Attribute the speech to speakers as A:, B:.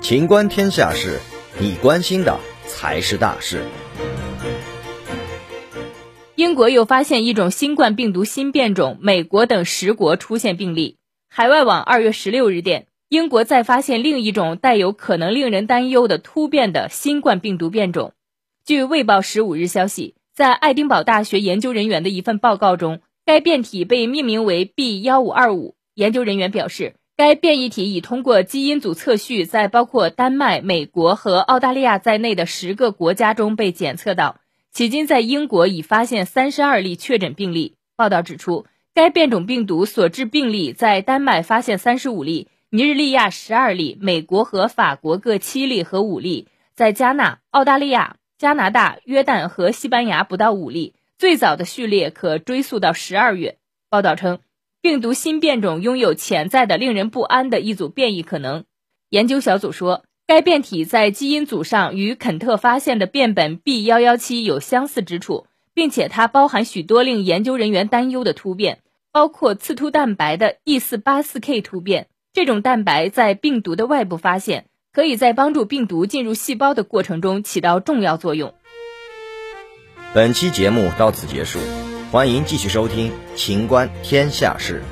A: 情观天下事，你关心的才是大事。
B: 英国又发现一种新冠病毒新变种，美国等十国出现病例。海外网二月十六日电，英国再发现另一种带有可能令人担忧的突变的新冠病毒变种。据《卫报》十五日消息，在爱丁堡大学研究人员的一份报告中，该变体被命名为 B 幺五二五。研究人员表示，该变异体已通过基因组测序，在包括丹麦、美国和澳大利亚在内的十个国家中被检测到。迄今，在英国已发现三十二例确诊病例。报道指出，该变种病毒所致病例在丹麦发现三十五例，尼日利亚十二例，美国和法国各七例和五例，在加纳、澳大利亚、加拿大、约旦和西班牙不到五例。最早的序列可追溯到十二月。报道称，病毒新变种拥有潜在的令人不安的一组变异可能。研究小组说。该变体在基因组上与肯特发现的变本 B 幺幺七有相似之处，并且它包含许多令研究人员担忧的突变，包括刺突蛋白的 E 四八四 K 突变。这种蛋白在病毒的外部发现，可以在帮助病毒进入细胞的过程中起到重要作用。
A: 本期节目到此结束，欢迎继续收听《秦观天下事》。